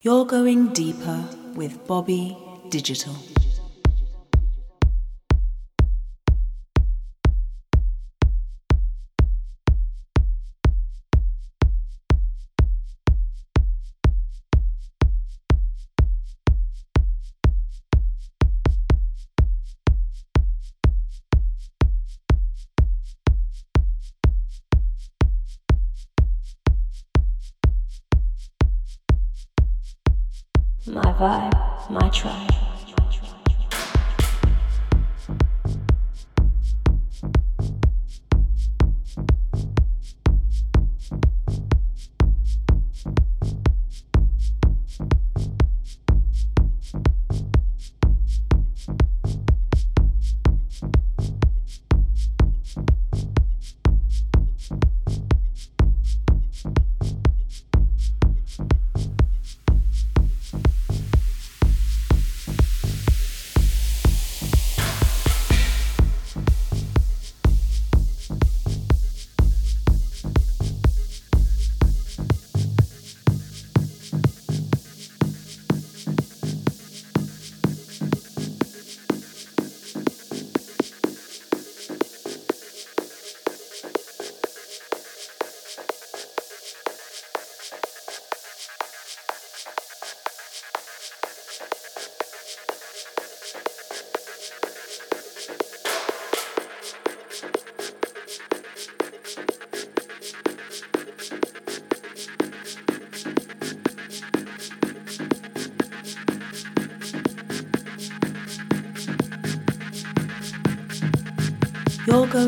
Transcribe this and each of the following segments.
You're going deeper with Bobby Digital. My tribe.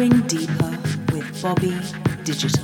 Going deeper with Bobby Digital.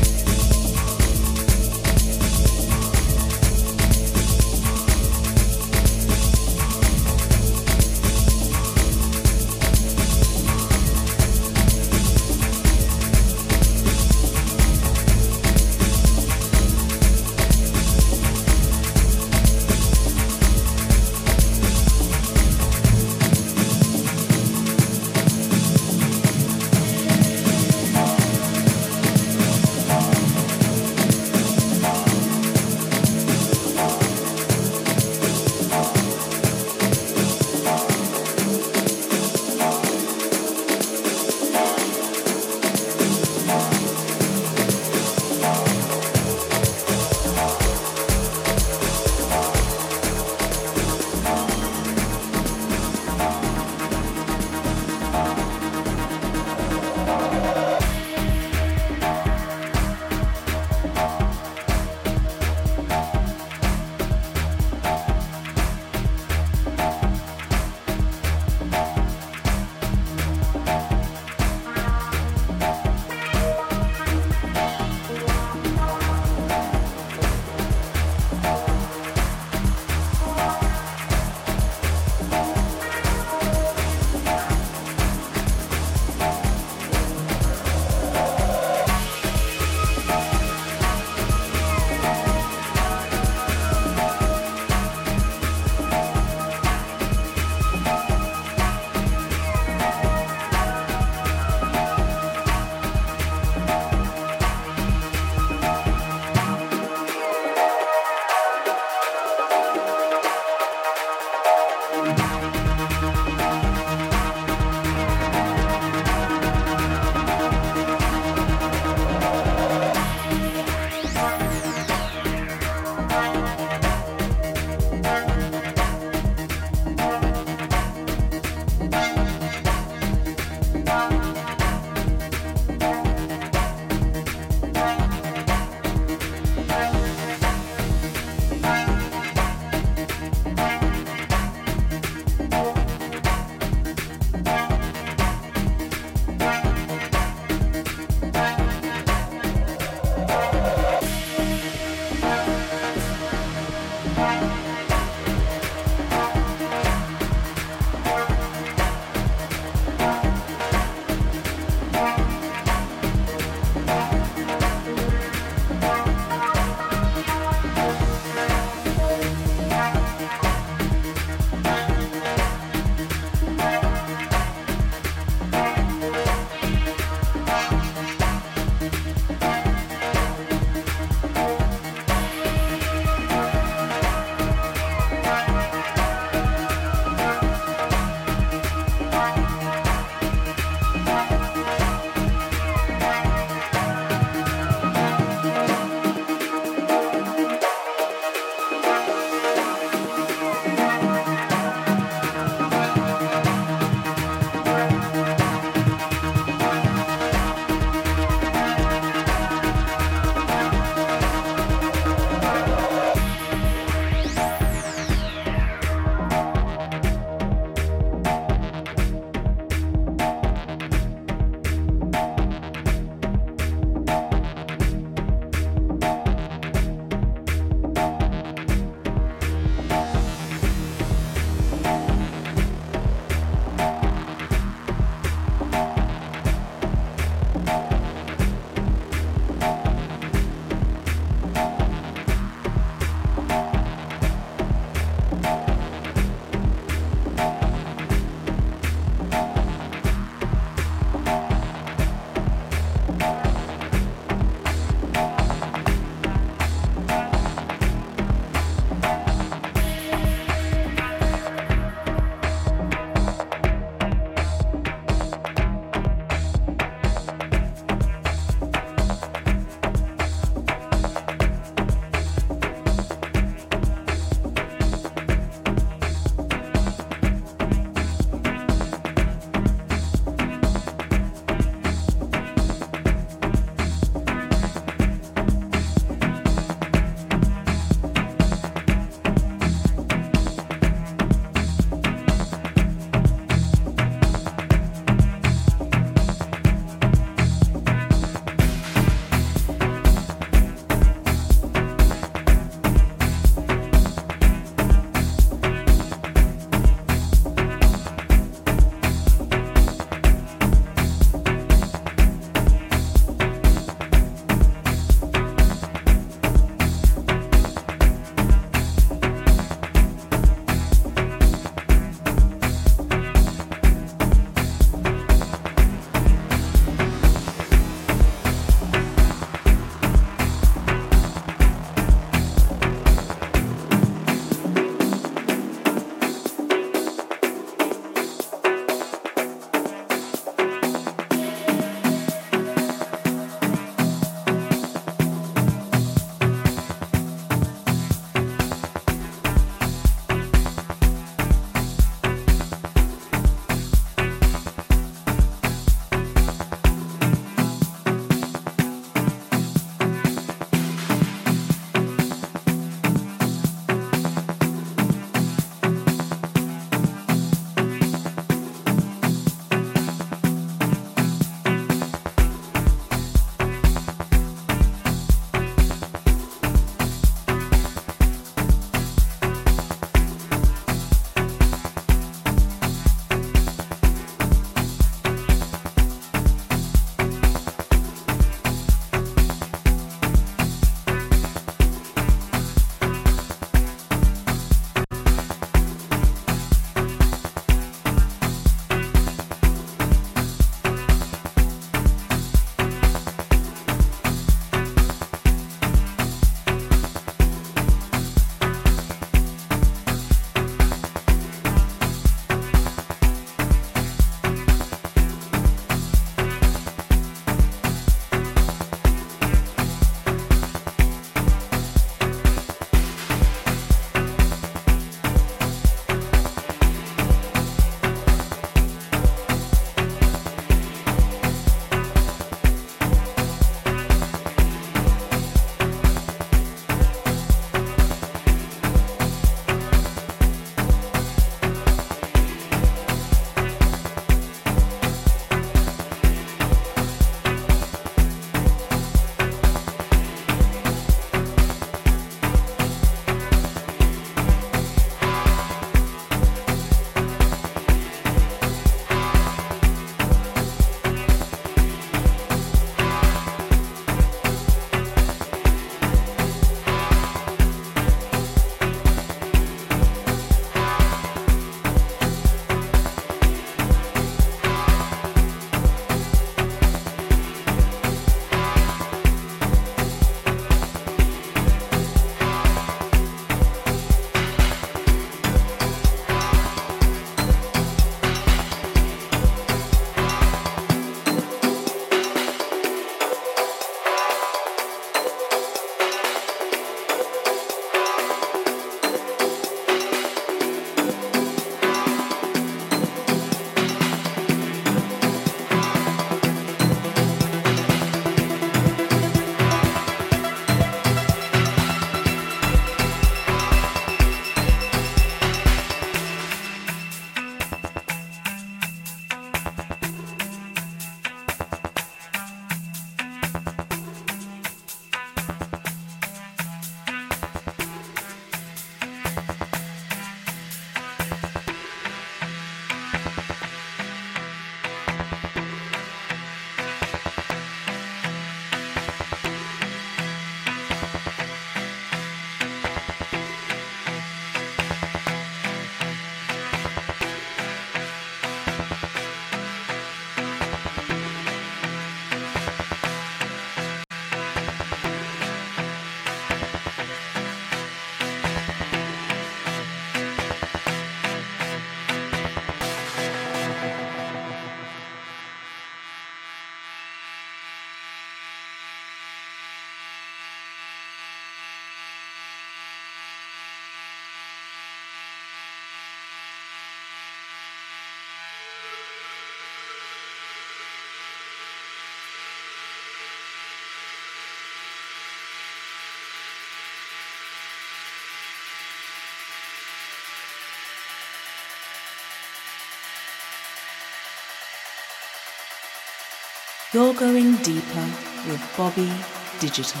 You're going deeper with Bobby Digital.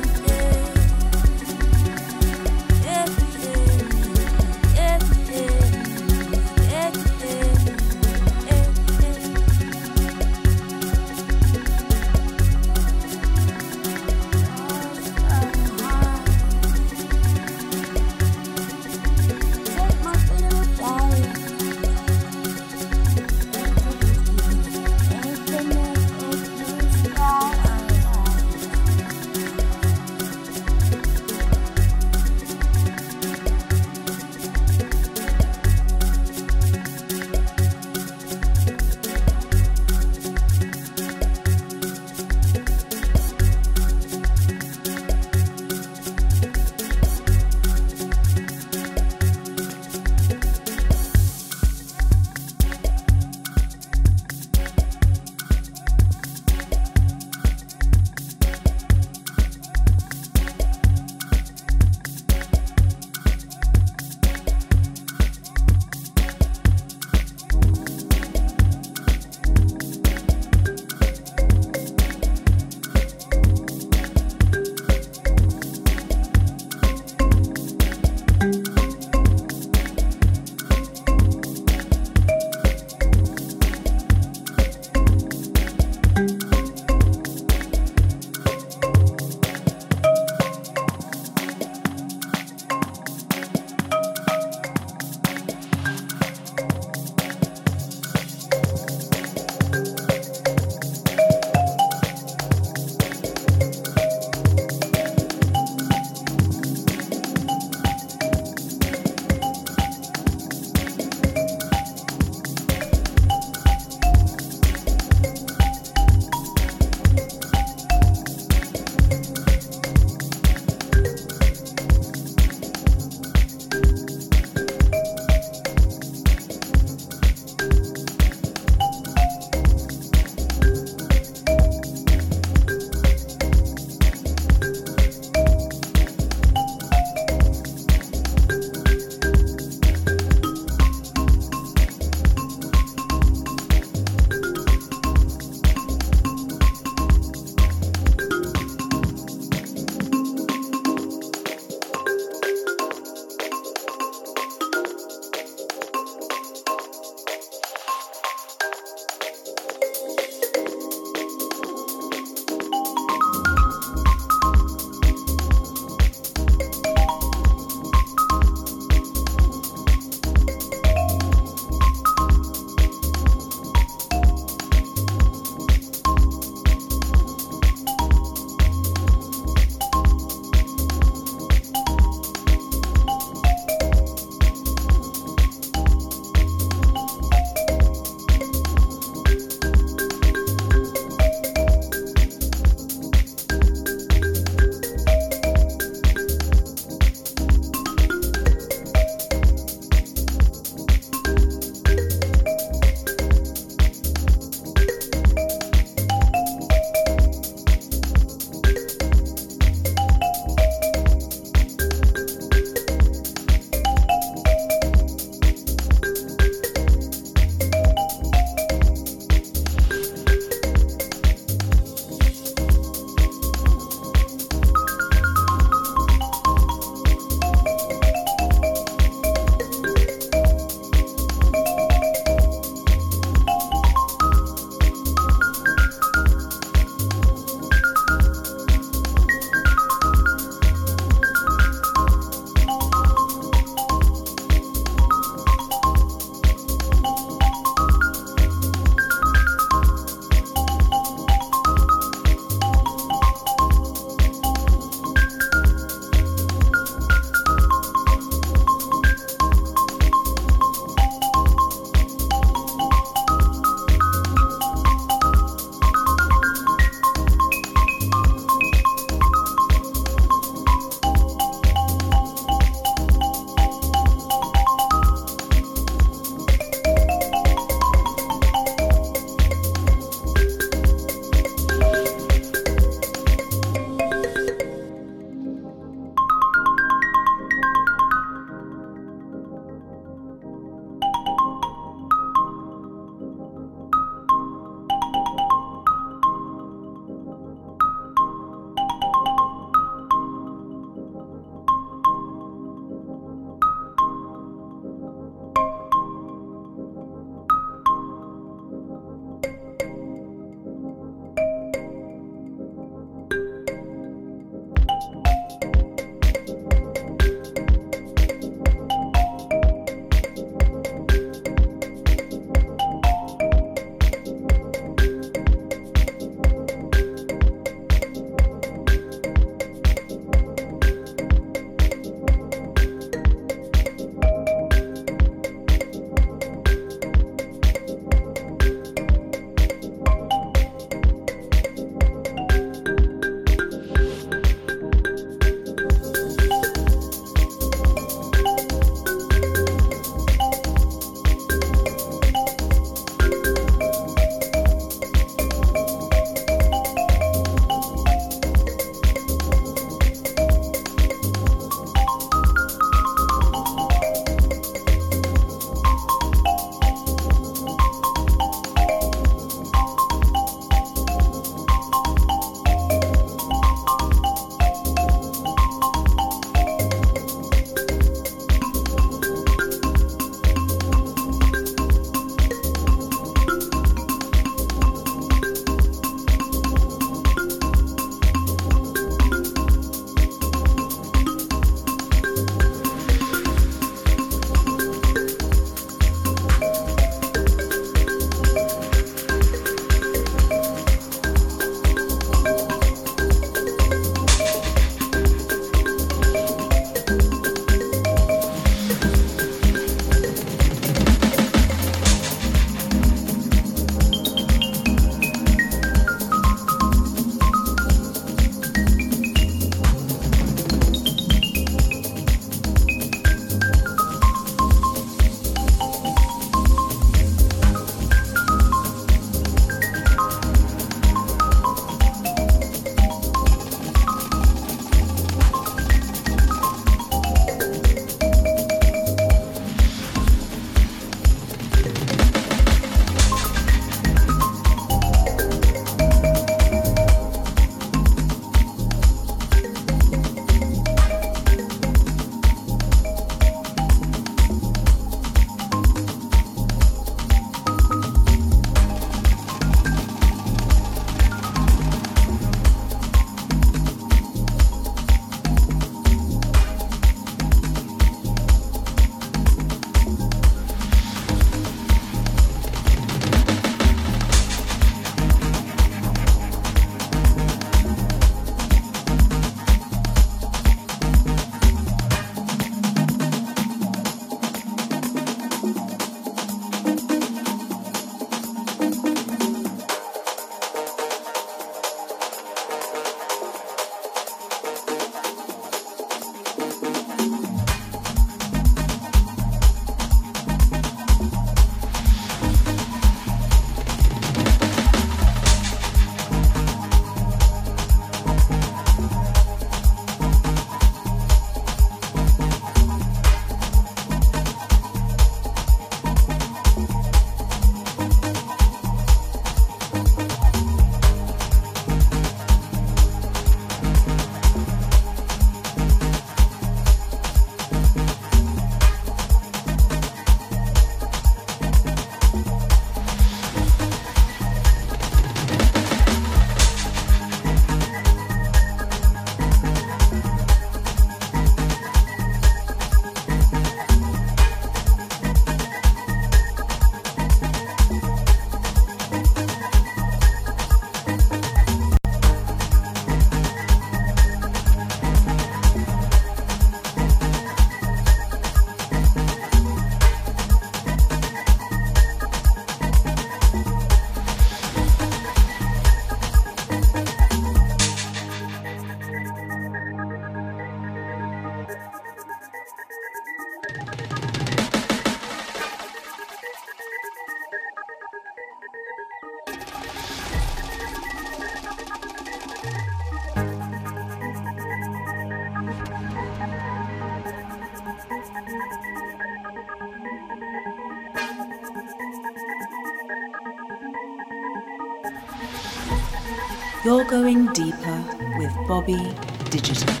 You're going deeper with Bobby Digital.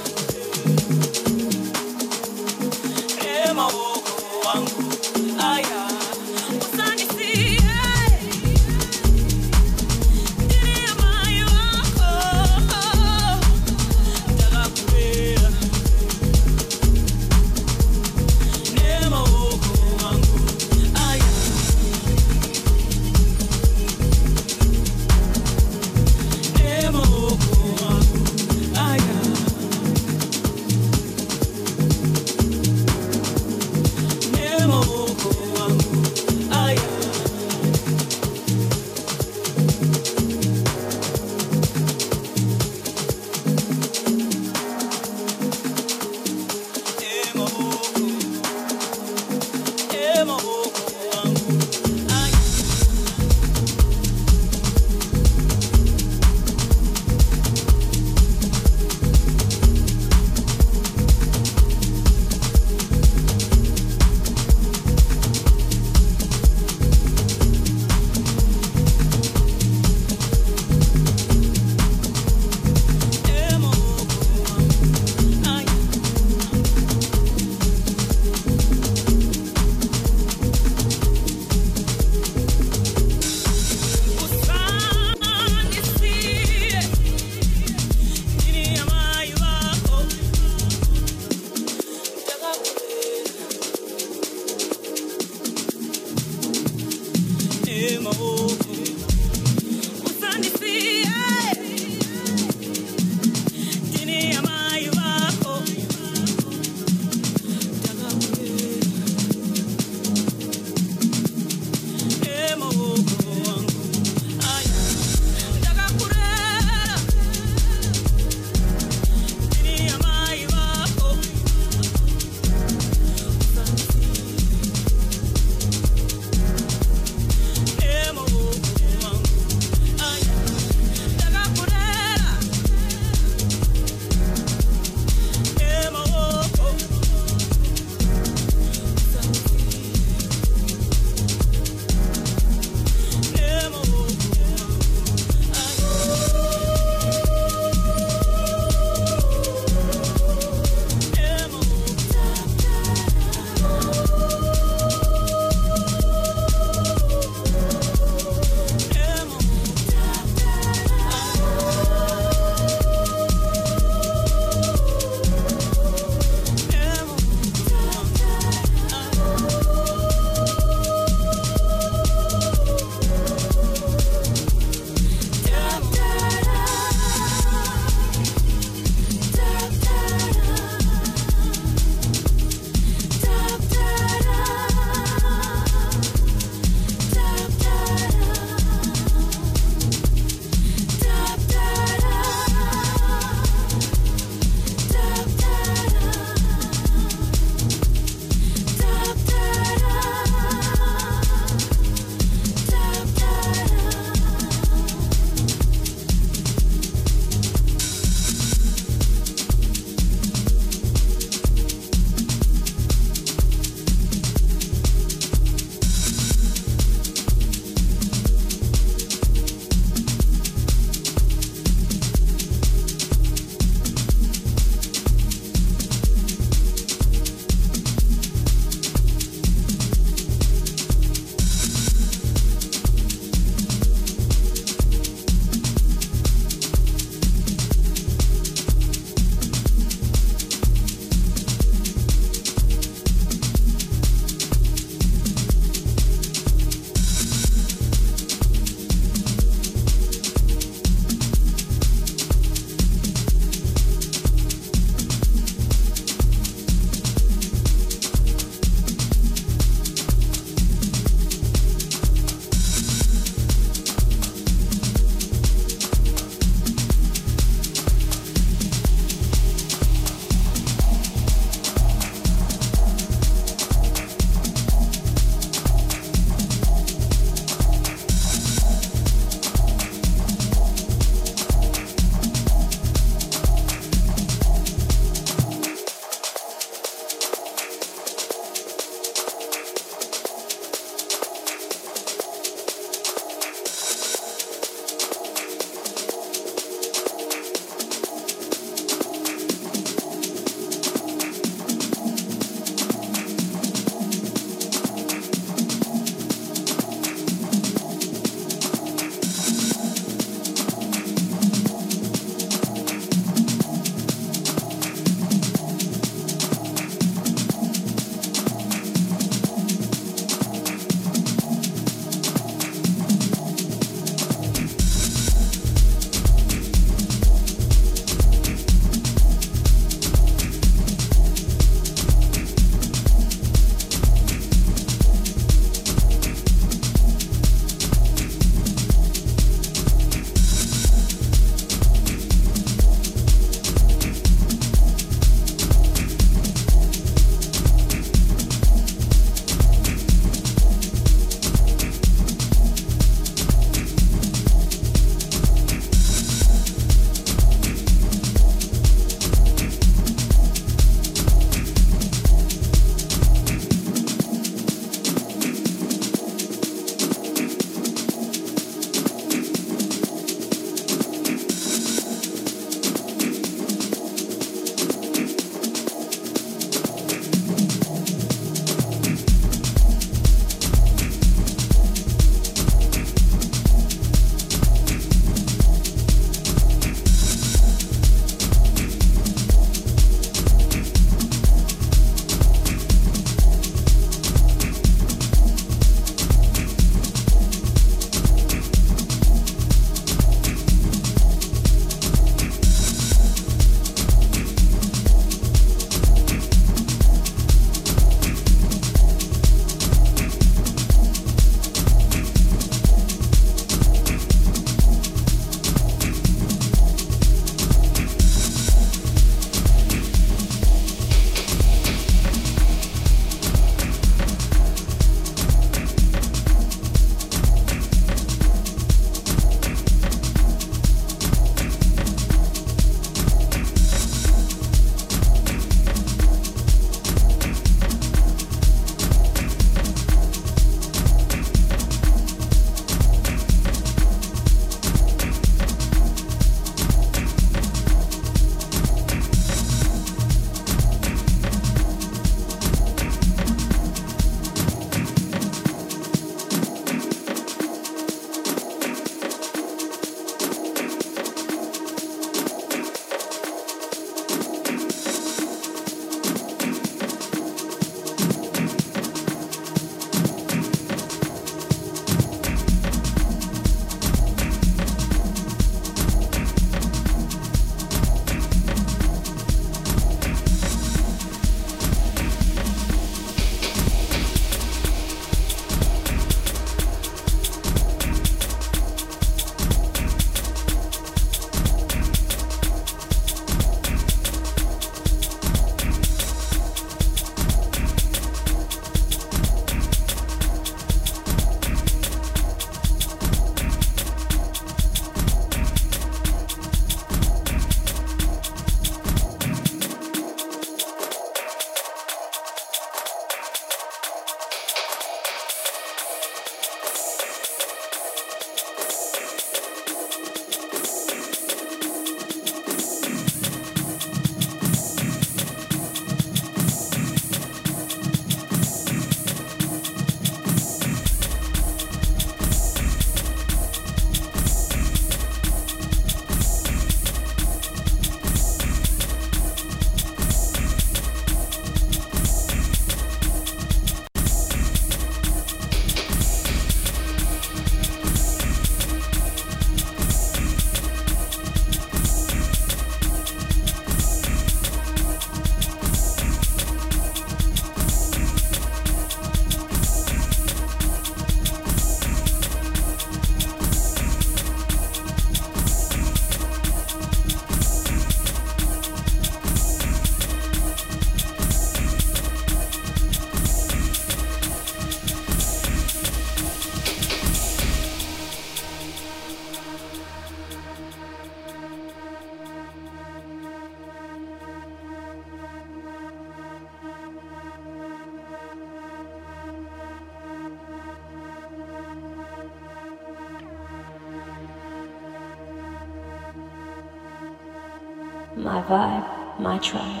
Vibe, my tribe.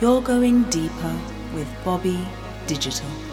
You're going deeper with Bobby Digital.